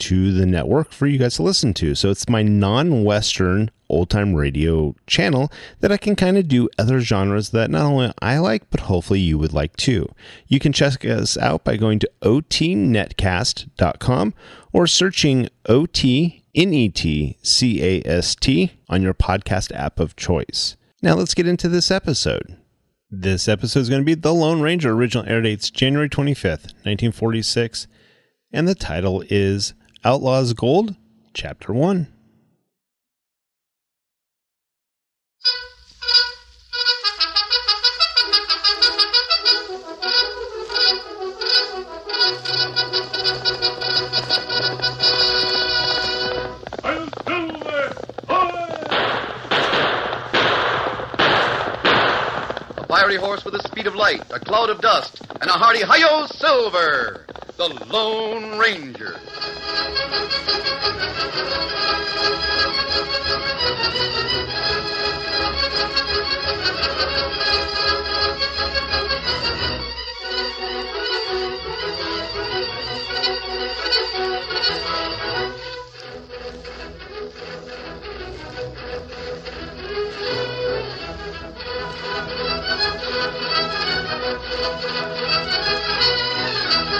to the network for you guys to listen to. So it's my non Western old time radio channel that I can kind of do other genres that not only I like, but hopefully you would like too. You can check us out by going to otnetcast.com or searching OTNETCAST on your podcast app of choice. Now let's get into this episode. This episode is going to be The Lone Ranger. Original air dates January 25th, 1946. And the title is Outlaws Gold, Chapter 1. A fiery horse with the speed of light, a cloud of dust, and a hearty hi-yo silver, the Lone Ranger. With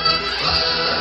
his faithful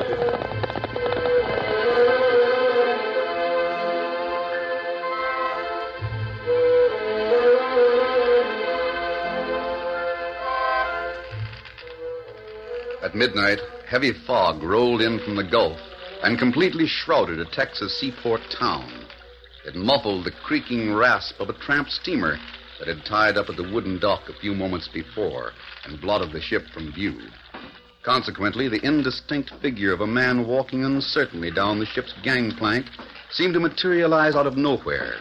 At midnight, heavy fog rolled in from the Gulf and completely shrouded a Texas seaport town. It muffled the creaking rasp of a tramp steamer that had tied up at the wooden dock a few moments before and blotted the ship from view. Consequently, the indistinct figure of a man walking uncertainly down the ship's gangplank seemed to materialize out of nowhere.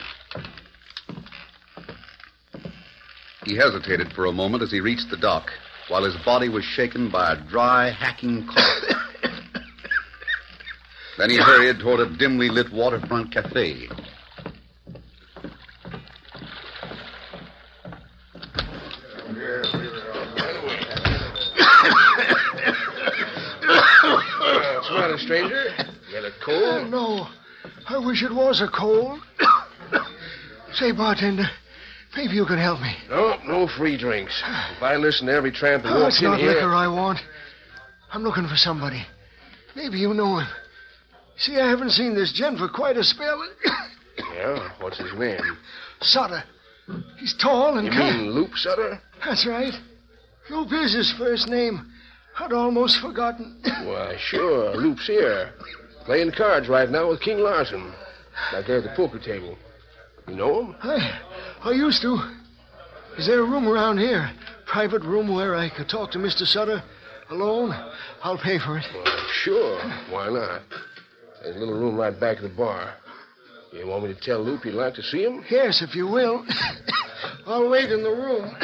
He hesitated for a moment as he reached the dock, while his body was shaken by a dry, hacking cough. then he hurried toward a dimly lit waterfront cafe. What's the stranger? You got a cold? Oh, no. I wish it was a cold. Say, bartender, maybe you can help me. No, no free drinks. If I listen to every tramp that Oh, walks it's not liquor I want. I'm looking for somebody. Maybe you know him. See, I haven't seen this gent for quite a spell. Yeah, what's his name? Sutter. He's tall and You kind. mean Loop Sutter? That's right. Loop is his first name. I'd almost forgotten. Why, sure, Loop's here. Playing cards right now with King Larson. Back there at the poker table. You know him? I, I used to. Is there a room around here? Private room where I could talk to Mr. Sutter alone? I'll pay for it. Well, sure. Why not? There's a little room right back of the bar. You want me to tell Loop you'd like to see him? Yes, if you will. I'll wait in the room.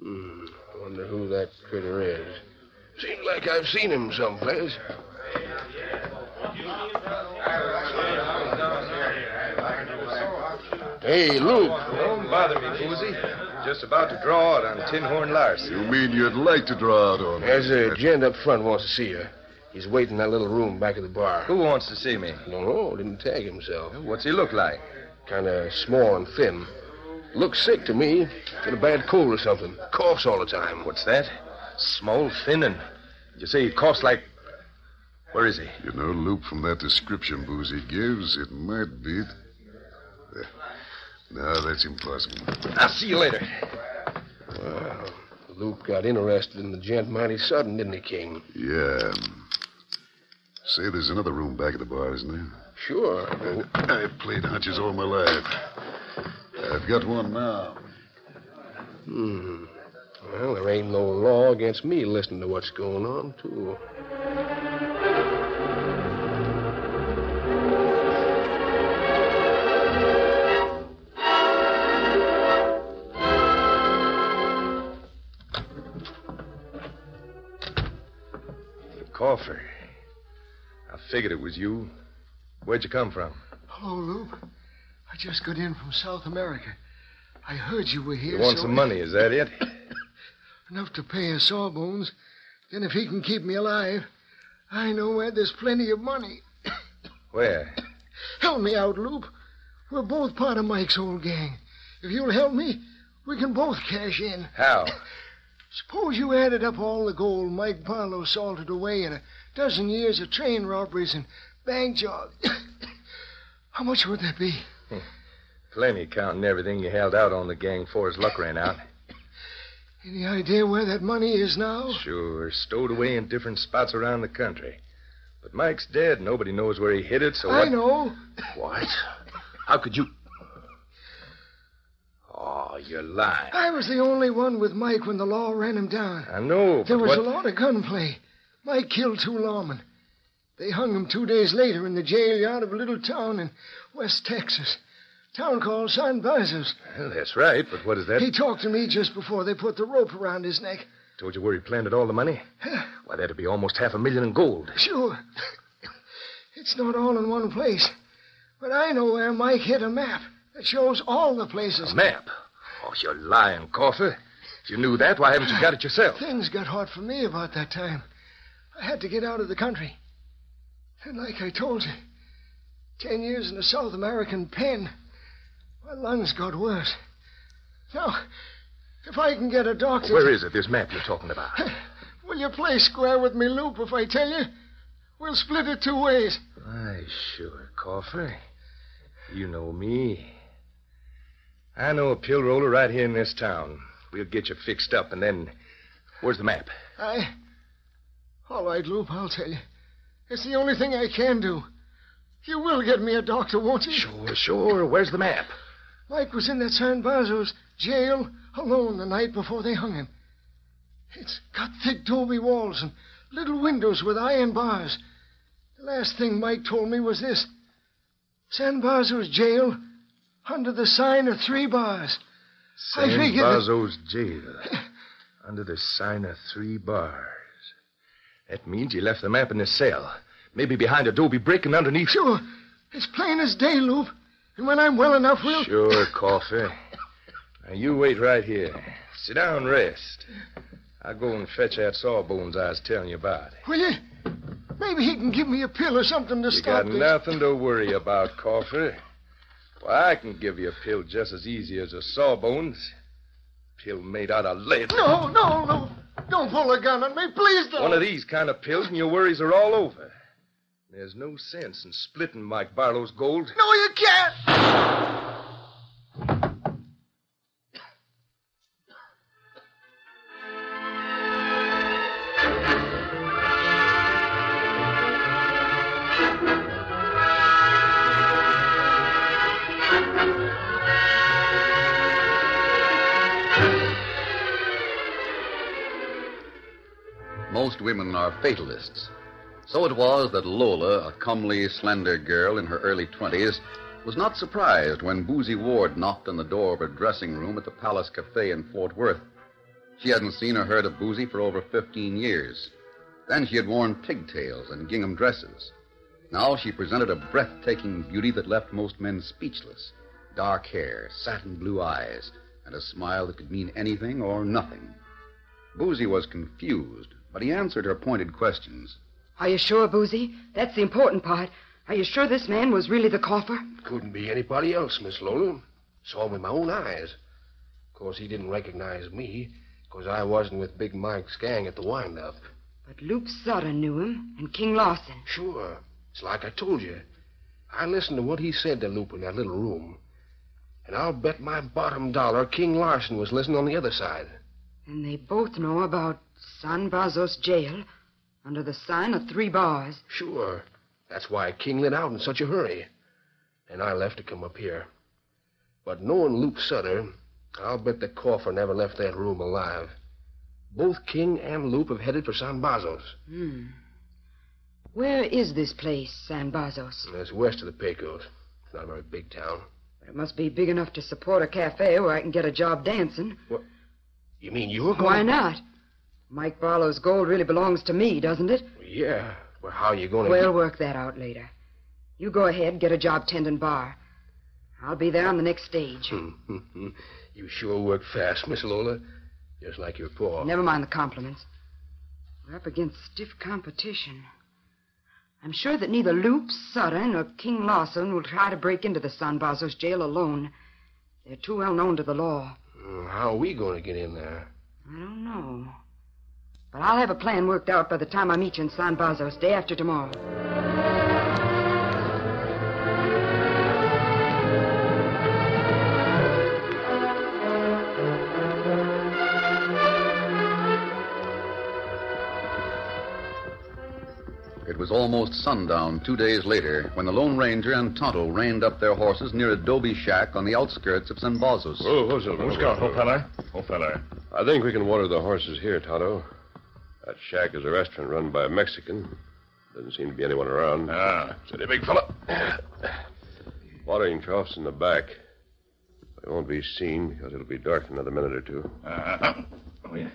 Hmm. Wonder who that critter is. Seems like I've seen him someplace. Hey, Loop. Don't bother me, Boozy. Just about to draw out on Tin Horn Larson. You mean you'd like to draw out on him? There's a gent up front wants to see you. He's waiting in that little room back of the bar. Who wants to see me? Don't know. Didn't tag himself. What's he look like? Kind of small and thin. Looks sick to me. Got a bad cold or something. Coughs all the time. What's that? Small, thin, and you say he coughs like. Where is he? You know, Loop, from that description Boozy gives, it might be. There. No, that's impossible. I'll see you later. Well, Loop got interested in the gent mighty sudden, didn't he, King? Yeah. Say, there's another room back at the bar, isn't there? Sure. I've played hunches all my life. I've got one now. Hmm. Well, there ain't no law against me listening to what's going on, too. Figured it was you. Where'd you come from? Hello, Loop. I just got in from South America. I heard you were here. You want so some money, is that it? Enough to pay a sawbones. Then if he can keep me alive, I know where there's plenty of money. Where? Help me out, Loop. We're both part of Mike's old gang. If you'll help me, we can both cash in. How? Suppose you added up all the gold Mike Barlow salted away in a dozen years of train robberies and bank jobs. How much would that be? Plenty counting everything you held out on the gang for his luck ran out. Any idea where that money is now? Sure, stowed away in different spots around the country. But Mike's dead. Nobody knows where he hid it, so I what... know. What? How could you... Oh, you're lying. I was the only one with Mike when the law ran him down. I know, but There was what... a lot of gunplay. Mike killed two lawmen. They hung him two days later in the jail yard of a little town in West Texas. Town called San Basos. Well, that's right, but what is that? He talked to me just before they put the rope around his neck. Told you where he planted all the money? Why, that'd be almost half a million in gold. Sure. It's not all in one place. But I know where Mike hid a map that shows all the places. A map? Oh, you're lying, Coffer. If you knew that, why haven't you got it yourself? Things got hot for me about that time. I had to get out of the country. And like I told you, ten years in a South American pen, my lungs got worse. Now, if I can get a doctor. Where is it, this map you're talking about? Will you play square with me, Loop, if I tell you? We'll split it two ways. Why, sure, Coffer. You know me. I know a pill roller right here in this town. We'll get you fixed up, and then. Where's the map? I. All right, Loop, I'll tell you. It's the only thing I can do. You will get me a doctor, won't you? Sure, sure. Where's the map? Mike was in that San Basos jail alone the night before they hung him. It's got thick doby walls and little windows with iron bars. The last thing Mike told me was this San Basos jail under the sign of three bars. I San figured that- Baso's jail. Under the sign of three bars. That means you left the map in the cell. Maybe behind a adobe brick and underneath. Sure, it's plain as day, Loop. And when I'm well enough, we'll. Sure, Coffee. Now, you wait right here. Sit down and rest. I'll go and fetch that sawbones I was telling you about. Will you? Maybe he can give me a pill or something to You stop got this. nothing to worry about, Coffee. Why, I can give you a pill just as easy as a sawbones. Pill made out of lead. No, no, no. Don't pull a gun on me. Please don't. One of these kind of pills, and your worries are all over. There's no sense in splitting Mike Barlow's gold. No, you can't. Are fatalists. So it was that Lola, a comely, slender girl in her early twenties, was not surprised when Boozy Ward knocked on the door of her dressing room at the Palace Cafe in Fort Worth. She hadn't seen or heard of Boozy for over 15 years. Then she had worn pigtails and gingham dresses. Now she presented a breathtaking beauty that left most men speechless. Dark hair, satin blue eyes, and a smile that could mean anything or nothing. Boozy was confused, but he answered her pointed questions. Are you sure, Boozy? That's the important part. Are you sure this man was really the coffer? Couldn't be anybody else, Miss Lola. Saw him with my own eyes. Of course, he didn't recognize me, because I wasn't with Big Mike's gang at the windup. But Loop Sutter knew him, and King Larson. Sure. It's like I told you. I listened to what he said to Loop in that little room. And I'll bet my bottom dollar King Larson was listening on the other side. And they both know about San Brazos jail under the sign of three bars. Sure. That's why King lit out in such a hurry. And I left to come up here. But knowing Loop Sutter, I'll bet the coffer never left that room alive. Both King and Loop have headed for San Bazos. Hmm. Where is this place, San Brazos? It's west of the Pecos. It's not a very big town. But it must be big enough to support a cafe where I can get a job dancing. What? You mean you're going? Why not? Mike Barlow's gold really belongs to me, doesn't it? Yeah. Well, how are you going to... We'll work that out later. You go ahead, get a job tending bar. I'll be there on the next stage. you sure work fast, Miss Lola. Just like your paw. Never mind the compliments. We're up against stiff competition. I'm sure that neither Loop, Sutter, nor King Larson will try to break into the San Bazos jail alone. They're too well known to the law. How are we going to get in there? I don't know. But I'll have a plan worked out by the time I meet you in San Bazos day after tomorrow. It was almost sundown two days later when the Lone Ranger and Tonto reined up their horses near a Adobe Shack on the outskirts of San Bazos. Oh, oh, Silver. Who's got, oh, fella? Oh, fella. I think we can water the horses here, Tonto. That shack is a restaurant run by a Mexican. Doesn't seem to be anyone around. Ah, steady, big fella. Watering trough's in the back. They won't be seen because it'll be dark in another minute or two. Uh, we,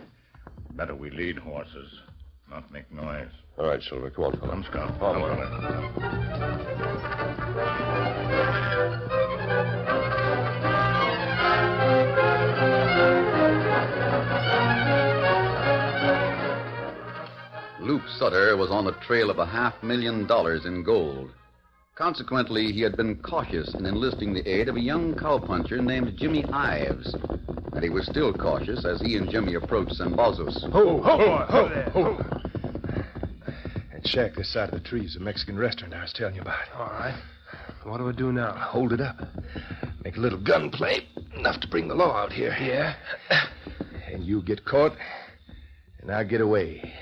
better we lead horses, not make noise. All right, Silver. Come on, fella. Come, Scout. Come Come, Loop Sutter was on the trail of a half million dollars in gold. Consequently, he had been cautious in enlisting the aid of a young cowpuncher named Jimmy Ives. And he was still cautious as he and Jimmy approached San Bazos. Ho, ho, ho, ho, there, ho. That shack this side of the tree is the Mexican restaurant I was telling you about. All right. What do we do now? Hold it up. Make a little gunplay, enough to bring the law out here. Yeah? And you get caught, and I get away.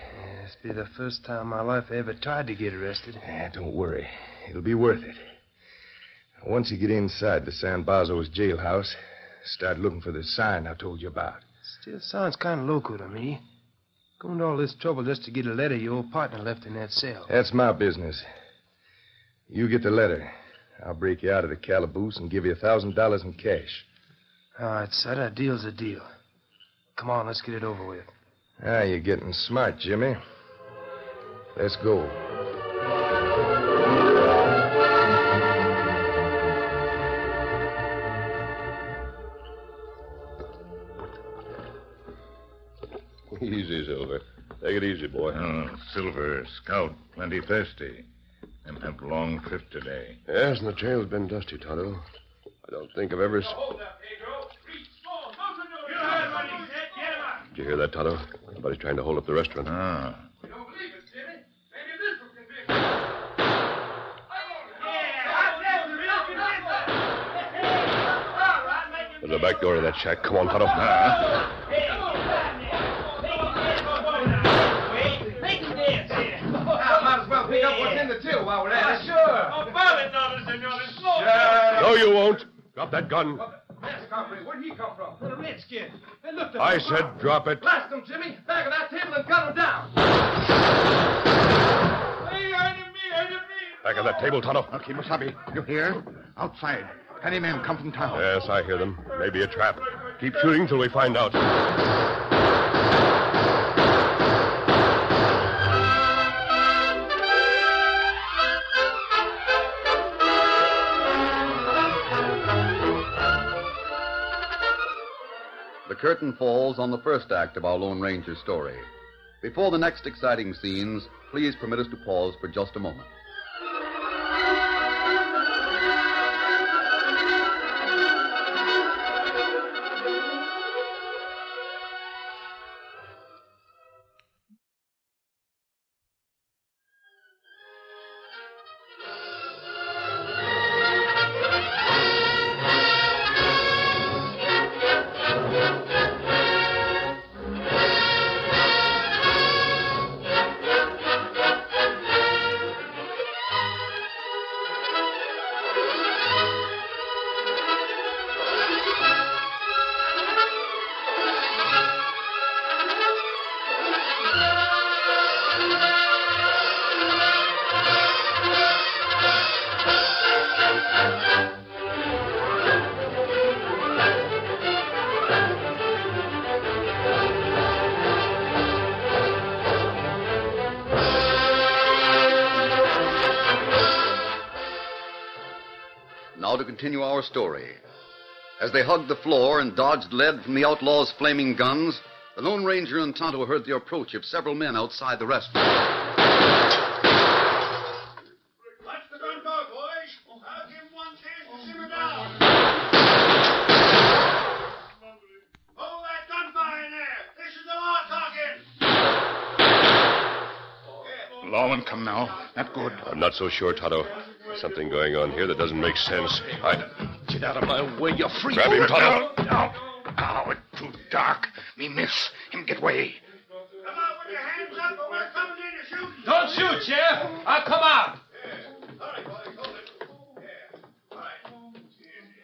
Be the first time in my life I ever tried to get arrested. Eh, don't worry. It'll be worth it. Once you get inside the San Bazos jailhouse, start looking for the sign I told you about. Still sounds kind of local to me. Going to all this trouble just to get a letter your old partner left in that cell. That's my business. You get the letter. I'll break you out of the calaboose and give you a thousand dollars in cash. All right, Sutter, a deal's a deal. Come on, let's get it over with. Ah, you're getting smart, Jimmy. Let's go. Easy, Silver. Take it easy, boy. Oh, Silver, Scout, plenty thirsty. And have long trip today. Yes, and the trail's been dusty, Tonto. I don't think I've ever. s- Did you hear that, Tonto? Somebody's trying to hold up the restaurant. Ah. There's a back door to that shack. Come on, Tonto. Ah. might as well pick up what's in the till while we're at it. Sure. Oh, no, you won't. Drop that gun. Master Godfrey, where'd he come from? The redskin. Hey, look I said drop it. Blast him, Jimmy. Back of that table and cut him down. Back of that table, Tonto. Okay, Musabi, you hear? Outside. Any men come from town. Yes, I hear them. Maybe a trap. Keep shooting till we find out. The curtain falls on the first act of our Lone Ranger story. Before the next exciting scenes, please permit us to pause for just a moment. Continue our story. As they hugged the floor and dodged lead from the outlaws' flaming guns, the Lone Ranger and Tonto heard the approach of several men outside the restaurant. Watch the gun go, boys. I'll give him one chance to simmer down. Hold that gunfire in there. This is the law talking. Lawman come now. Not good. I'm not so sure, Tonto. There's something going on here that doesn't make sense. I. Get out of my way, you free. Grab him, Tonto. No, no. Oh, it's too dark. Me miss. Him get away. Come out with your hands up or we're coming in to shoot. Don't shoot, Sheriff. I'll come out. All right, boys, hold it.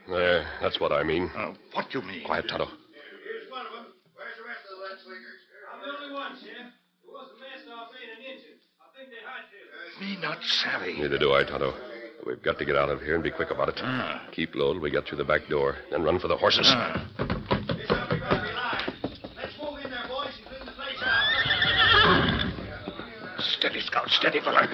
Yeah. There, that's what I mean. Uh, what you mean? Quiet, Tonto. Here's one of them. Where's the rest of the lead? I'm the only one, Sheriff. It was the master off being an Indian. I think they hide here. Me not savvy. Neither do I, Tonto. We've got to get out of here and be quick about it. Ah. Keep low till we get through the back door, then run for the horses. Ah. This will be going to be live. Let's move in there, boys, and clean the place out. Steady, Scout. Steady, fella.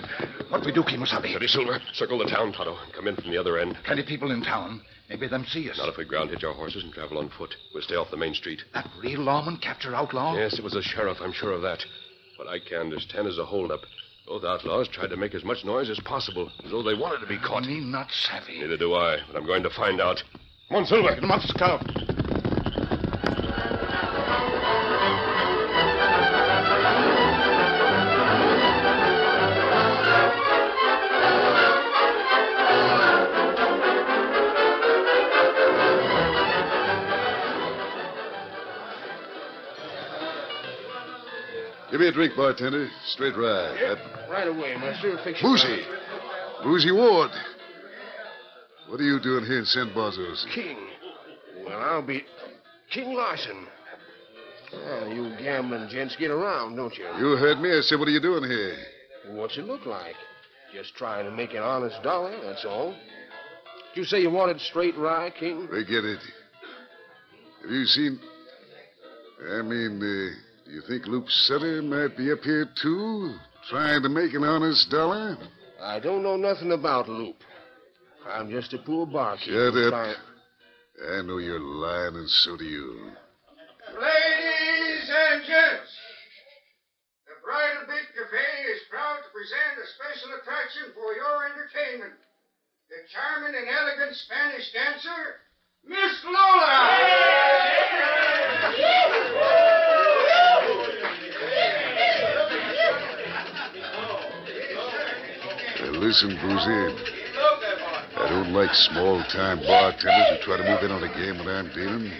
What we do, Kimasabi? Steady, Silver. Circle the town, Tonto, and come in from the other end. Plenty people in town. Maybe them see us. Not if we ground hitch our horses and travel on foot. We'll stay off the main street. That real lawman capture outlaw? Yes, it was a sheriff, I'm sure of that. What I can't understand is a holdup. Both outlaws tried to make as much noise as possible, as though they wanted to be caught. Me not savvy. Neither do I, but I'm going to find out. Come on, me a drink, bartender. Straight rye. That Right away, mister. Fix your Boozy. Boozy Ward. What are you doing here in San Bozos? King. Well, I'll be King Larson. Well, you gambling gents get around, don't you? You heard me. I said, what are you doing here? What's it look like? Just trying to make an honest dollar, that's all. Did you say you wanted straight rye, King? Forget it. Have you seen. I mean, uh, do you think Loop Sutter might be up here, too, trying to make an honest dollar? I don't know nothing about Loop. I'm just a poor barkeeper. Shut up. Trying... I know you're lying, and so do you. Ladies and gents, the Bridal Big Cafe is proud to present a special attraction for your entertainment. The charming and elegant Spanish dancer, Miss Lola! Listen, Boozy. I don't like small-time bartenders who try to move in on a game when I'm dealing.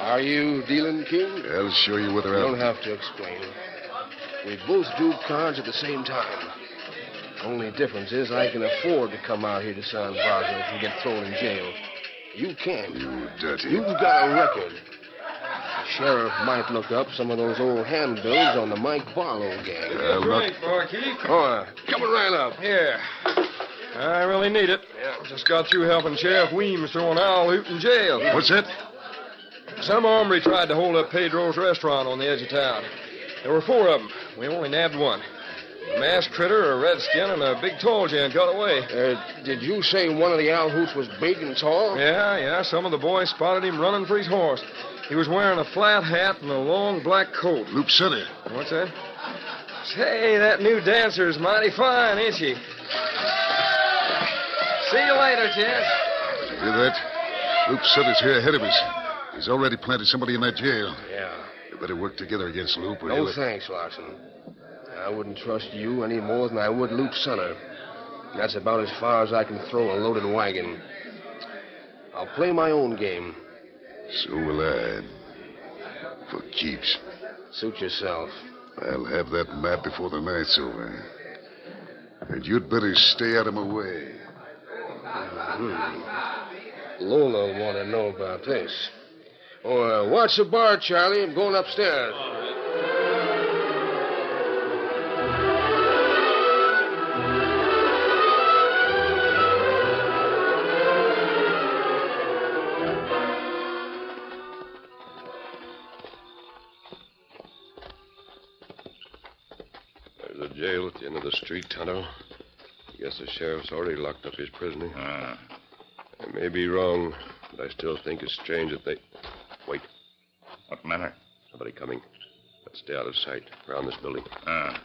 Are you dealing, King? I'll show you whether You I'm... don't have to explain. We both do cards at the same time. Only difference is I can afford to come out here to San Bartolo and get thrown in jail. You can't. You dirty... You've got a record. The sheriff might look up some of those old handbills on the Mike Barlow gang. I'll not... barkeep. Oh, uh, coming right up. Here. I really need it. Yeah. Just got through helping Sheriff Weems throw an owl hoot in jail. What's that? Some hombre tried to hold up Pedro's restaurant on the edge of town. There were four of them. We only nabbed one. A masked critter, a redskin, and a big tall gent got away. Uh, did you say one of the owl hoots was big and tall? Yeah, yeah. Some of the boys spotted him running for his horse. He was wearing a flat hat and a long black coat. Loop Sutter. What's that? Say, that new dancer's mighty fine, ain't she? See you later. You hear that? Loop Sutter's here ahead of us. He's already planted somebody in that jail. Yeah. You better work together against Loop. or No he'll- thanks, Larson. I wouldn't trust you any more than I would Luke Sunner. That's about as far as I can throw a loaded wagon. I'll play my own game. So will I. For keeps. Suit yourself. I'll have that map before the night's over. And you'd better stay out of my way. Hmm. Lola want to know about this. Oh, uh, watch the bar, Charlie. I'm going upstairs. There's a jail at the end of the street, Tonto. I guess the sheriff's already locked up his prisoner. Ah. I may be wrong, but I still think it's strange that they. Wait. What matter? Somebody coming. Let's stay out of sight around this building. Ah.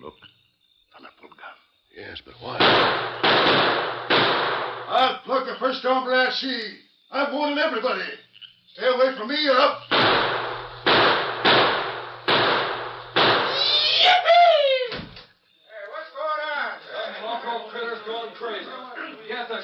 Look. Fella pulled gun. Yes, but why? I'll plug the first hombre I see. I've warned everybody. Stay away from me or up. Loco critter's gone crazy. Get the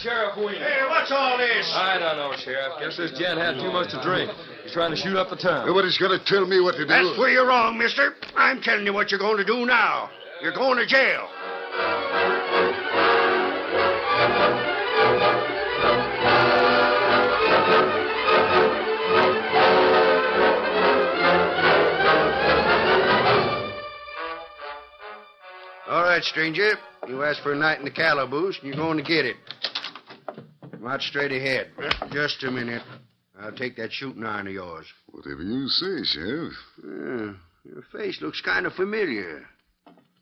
sheriff. Get Sheriff Weems. Hey, what's all this? I don't know, Sheriff. Guess this gent had too much to drink. He's trying to shoot up the town. Nobody's going to tell me what to do. That's where you're wrong, mister. I'm telling you what you're going to do now. You're going to jail. All right, stranger. You asked for a night in the calaboose, and you're going to get it. March straight ahead. Just a minute. I'll take that shooting iron of yours. Whatever you say, Sheriff. Yeah, your face looks kind of familiar.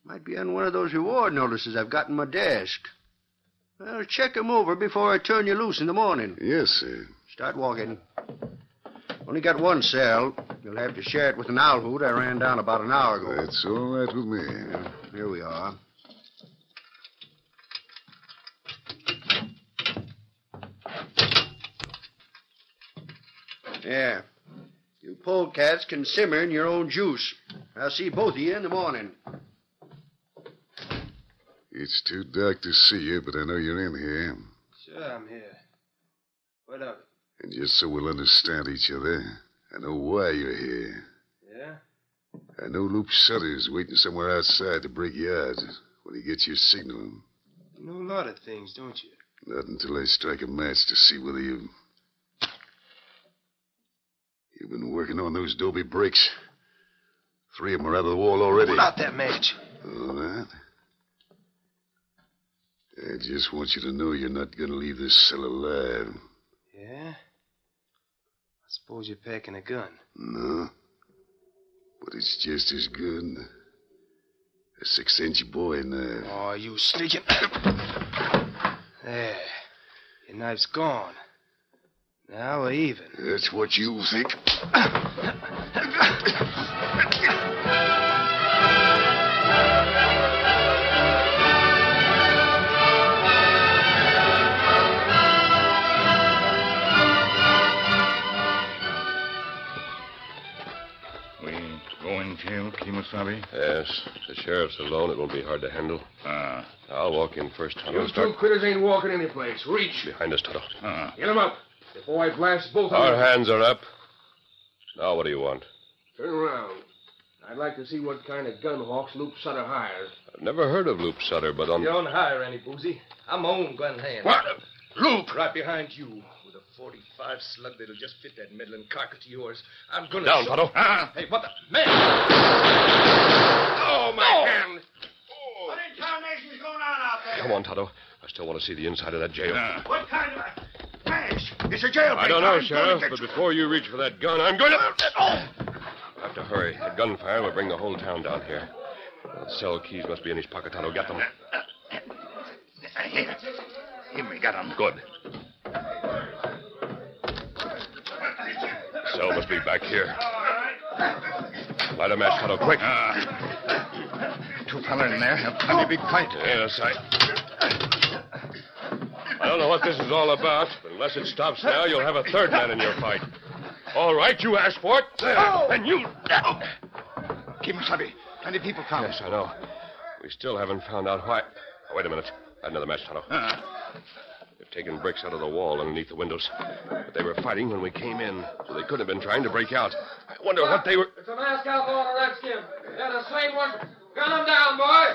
Might be on one of those reward notices I've got in my desk. Well, check 'em over before I turn you loose in the morning. Yes, sir. Start walking. Only got one cell. You'll have to share it with an owl hoot I ran down about an hour ago. That's all right with me. Here we are. Yeah. You polecats can simmer in your own juice. I'll see both of you in the morning. It's too dark to see you, but I know you're in here. Sure, I'm here. What of it? And just so we'll understand each other, I know why you're here. Yeah? I know Loop Sutter's waiting somewhere outside to break you out when he gets your signal. You know a lot of things, don't you? Not until I strike a match to see whether you. You've been working on those Dobie bricks. Three of them are out of the wall already. What about that match? All right. I just want you to know you're not going to leave this cell alive. Yeah? I suppose you're packing a gun. No. But it's just as good. A six inch Bowie knife. Oh, you sneaking. there. Your knife's gone. Now we're even. That's what you think. We go in jail, Kimasabi? Yes. The sheriff's alone, it won't be hard to handle. Ah. I'll walk in first, Tonto. You Start two critters ain't walking anyplace. Reach. behind us, Tonto. Ah. Get 'em up before I blast both of Our hands are up. Now, what do you want? Turn around. I'd like to see what kind of gun hawks Loop Sutter hires. I've never heard of Loop Sutter, but on. You don't hire any, Boozy. I'm my own gun hand. What? Loop! Right behind you with a 45 slug that'll just fit that meddling carcass of yours. I'm gonna. Down, show- Tonto. Ah. Hey, what the. Man! Oh, my hand! What in tarnation's going on out there? Come on, Tonto. I still want to see the inside of that jail. What kind of It's a jailbreak. I don't know, I'm Sheriff, but before you reach for that gun, I'm going to. Oh! I have to hurry. The gunfire will bring the whole town down here. The cell keys must be in his pocket, Tonto. Get them. Here. Here, we got them. Good. Cell must be back here. Light a match, Tonto, quick. Ah. Two fellers in there. Plenty big fight. Yes, I. I don't know what this is all about, unless it stops now, you'll have a third man in your fight. All right, you asked for it. There. And you. Kimasabi, plenty of people come. Yes, I know. We still haven't found out why. Oh, wait a minute. Add another match, Tonto. Ah. They've taken bricks out of the wall underneath the windows. But they were fighting when we came in, so they couldn't have been trying to break out. I wonder what they were. It's a masked outlaw and a redskin. They're the same one. Gun 'em down, boy.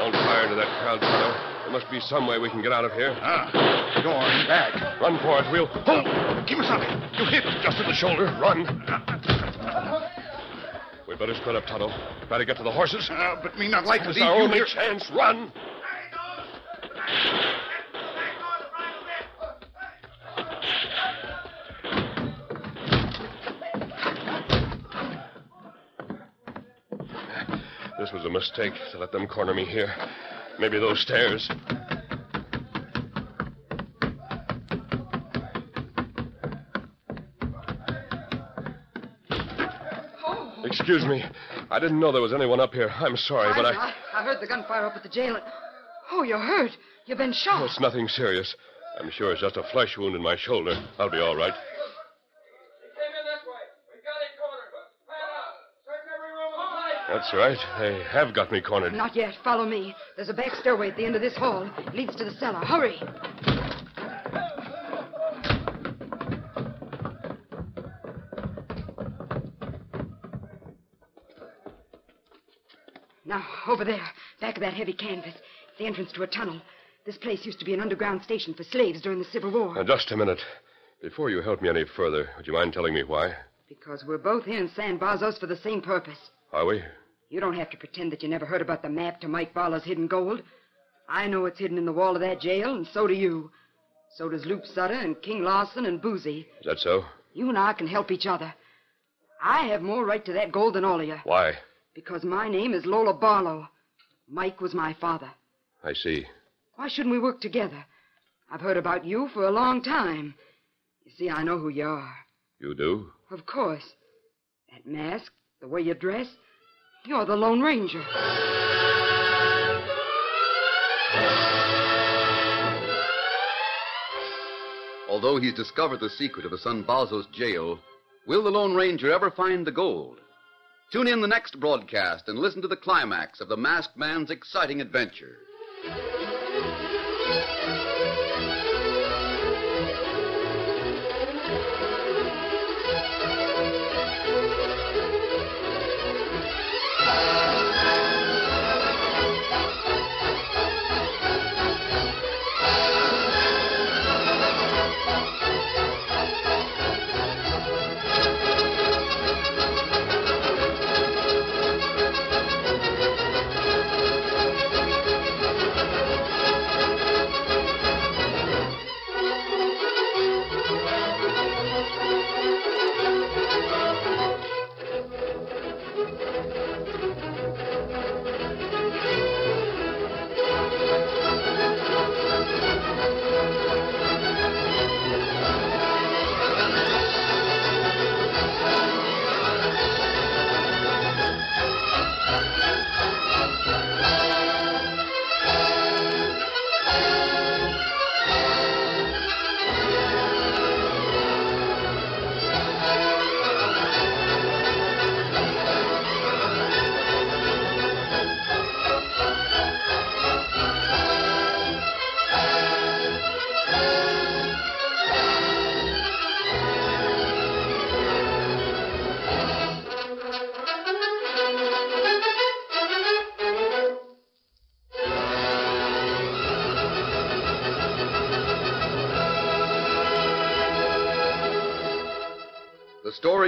Don't fire into that crowd, Tonto. There must be some way we can get out of here. Ah. In back. Run for it. We'll. hold. Give Oh! something. you hit. Just in the shoulder. Run. We better split up, Tonto. Better get to the horses. Uh, but me not like to It's leave our only here. chance. Run. This was a mistake to let them corner me here. Maybe those stairs. Excuse me. I didn't know there was anyone up here. I'm sorry, but I. I, I heard the gunfire up at the jail. And... Oh, you're hurt. You've been shot. Oh, it's nothing serious. I'm sure it's just a flesh wound in my shoulder. I'll be all right. That's right. They have got me cornered. Not yet. Follow me. There's a back stairway at the end of this hall. It leads to the cellar. Hurry. Now, over there, back of that heavy canvas, it's the entrance to a tunnel. This place used to be an underground station for slaves during the Civil War. Now, just a minute. Before you help me any further, would you mind telling me why? Because we're both here in San Bazos for the same purpose. Are we? You don't have to pretend that you never heard about the map to Mike Barlow's hidden gold. I know it's hidden in the wall of that jail, and so do you. So does Loop Sutter and King Larson and Boozy. Is that so? You and I can help each other. I have more right to that gold than all of you. Why? Because my name is Lola Barlow. Mike was my father. I see. Why shouldn't we work together? I've heard about you for a long time. You see, I know who you are. You do? Of course. That mask, the way you dress, you're the Lone Ranger. Although he's discovered the secret of the San Bazos jail, will the Lone Ranger ever find the gold? Tune in the next broadcast and listen to the climax of the masked man's exciting adventure.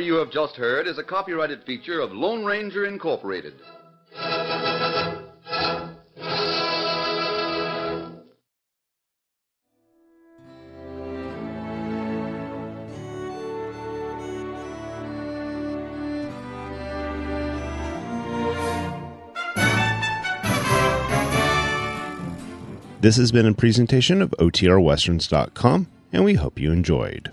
You have just heard is a copyrighted feature of Lone Ranger Incorporated. This has been a presentation of OTRWesterns.com, and we hope you enjoyed.